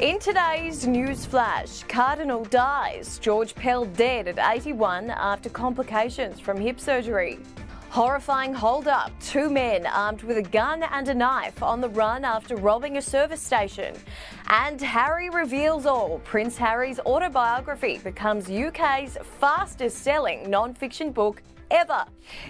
In today's news flash, Cardinal dies, George Pell dead at 81 after complications from hip surgery. Horrifying hold-up, two men armed with a gun and a knife on the run after robbing a service station. And Harry reveals all. Prince Harry's autobiography becomes UK's fastest selling non-fiction book ever.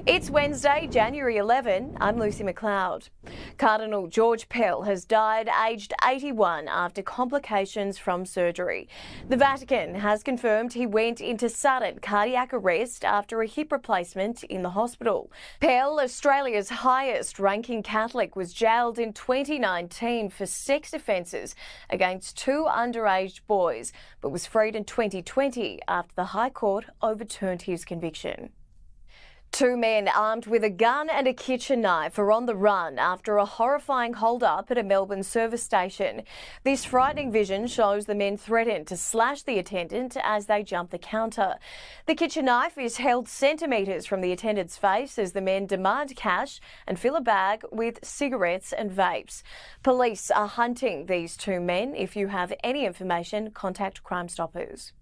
It's Wednesday, January 11. I'm Lucy McLeod. Cardinal George Pell has died aged 81 after complications from surgery. The Vatican has confirmed he went into sudden cardiac arrest after a hip replacement in the hospital. Pell, Australia's highest ranking Catholic, was jailed in 2019 for sex offences against two underage boys, but was freed in 2020 after the High Court overturned his conviction. Two men armed with a gun and a kitchen knife are on the run after a horrifying hold-up at a Melbourne service station. This frightening vision shows the men threatened to slash the attendant as they jump the counter. The kitchen knife is held centimetres from the attendant's face as the men demand cash and fill a bag with cigarettes and vapes. Police are hunting these two men. If you have any information, contact Crime Stoppers.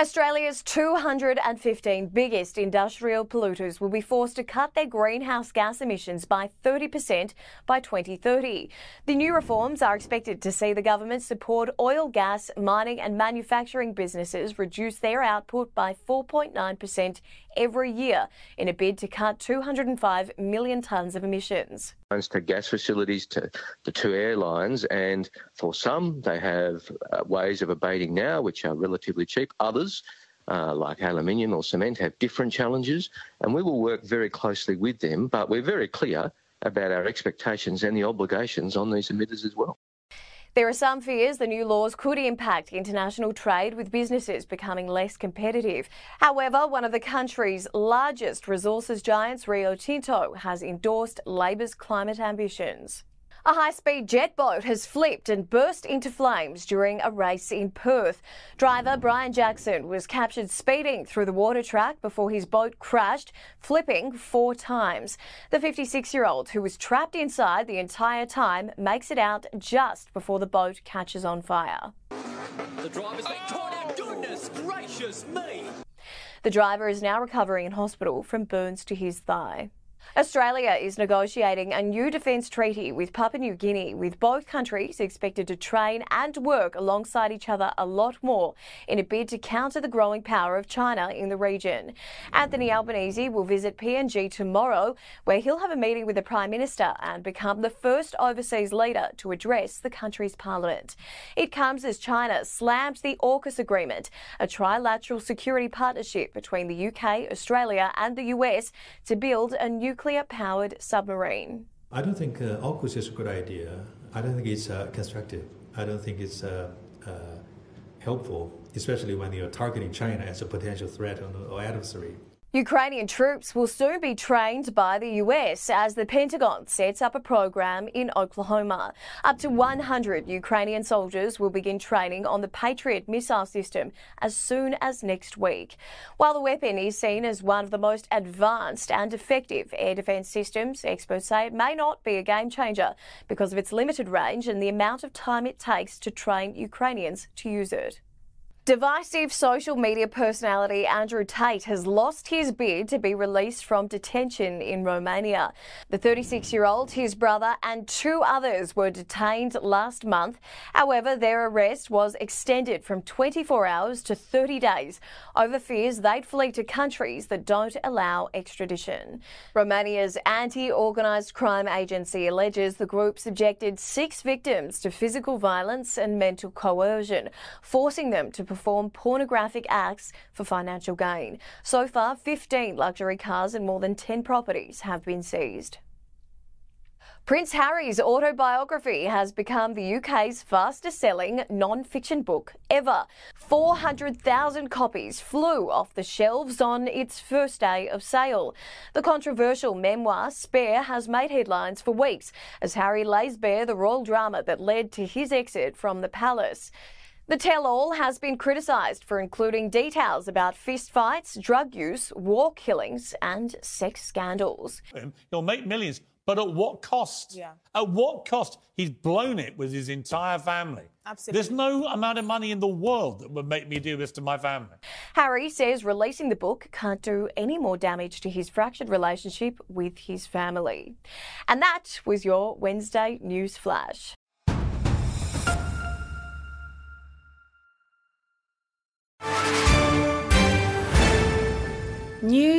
Australia's 215 biggest industrial polluters will be forced to cut their greenhouse gas emissions by 30% by 2030. The new reforms are expected to see the government support oil, gas, mining, and manufacturing businesses reduce their output by 4.9% every year in a bid to cut 205 million tonnes of emissions. To gas facilities, to the two airlines, and for some, they have uh, ways of abating now, which are relatively cheap. Others, uh, like aluminium or cement, have different challenges, and we will work very closely with them. But we're very clear about our expectations and the obligations on these emitters as well. There are some fears the new laws could impact international trade with businesses becoming less competitive. However, one of the country's largest resources giants, Rio Tinto, has endorsed Labor's climate ambitions. A high speed jet boat has flipped and burst into flames during a race in Perth. Driver Brian Jackson was captured speeding through the water track before his boat crashed, flipping four times. The 56 year old, who was trapped inside the entire time, makes it out just before the boat catches on fire. The driver's caught out. Goodness gracious me! The driver is now recovering in hospital from burns to his thigh. Australia is negotiating a new defence treaty with Papua New Guinea, with both countries expected to train and work alongside each other a lot more in a bid to counter the growing power of China in the region. Anthony Albanese will visit PNG tomorrow, where he'll have a meeting with the Prime Minister and become the first overseas leader to address the country's parliament. It comes as China slammed the AUKUS agreement, a trilateral security partnership between the UK, Australia, and the US to build a new nuclear powered submarine. I don't think uh, AUKUS is a good idea. I don't think it's uh, constructive. I don't think it's uh, uh helpful, especially when you're targeting China as a potential threat or adversary. Ukrainian troops will soon be trained by the US as the Pentagon sets up a program in Oklahoma. Up to 100 Ukrainian soldiers will begin training on the Patriot missile system as soon as next week. While the weapon is seen as one of the most advanced and effective air defense systems, experts say it may not be a game changer because of its limited range and the amount of time it takes to train Ukrainians to use it. Divisive social media personality Andrew Tate has lost his bid to be released from detention in Romania. The 36 year old, his brother, and two others were detained last month. However, their arrest was extended from 24 hours to 30 days over fears they'd flee to countries that don't allow extradition. Romania's anti organised crime agency alleges the group subjected six victims to physical violence and mental coercion, forcing them to perform perform pornographic acts for financial gain. So far, 15 luxury cars and more than 10 properties have been seized. Prince Harry's autobiography has become the UK's fastest selling non fiction book ever. 400,000 copies flew off the shelves on its first day of sale. The controversial memoir, Spare, has made headlines for weeks as Harry lays bare the royal drama that led to his exit from the palace. The tell all has been criticised for including details about fistfights, drug use, war killings, and sex scandals. He'll make millions, but at what cost? Yeah. At what cost? He's blown it with his entire family. Absolutely. There's no amount of money in the world that would make me do this to my family. Harry says releasing the book can't do any more damage to his fractured relationship with his family. And that was your Wednesday News Flash.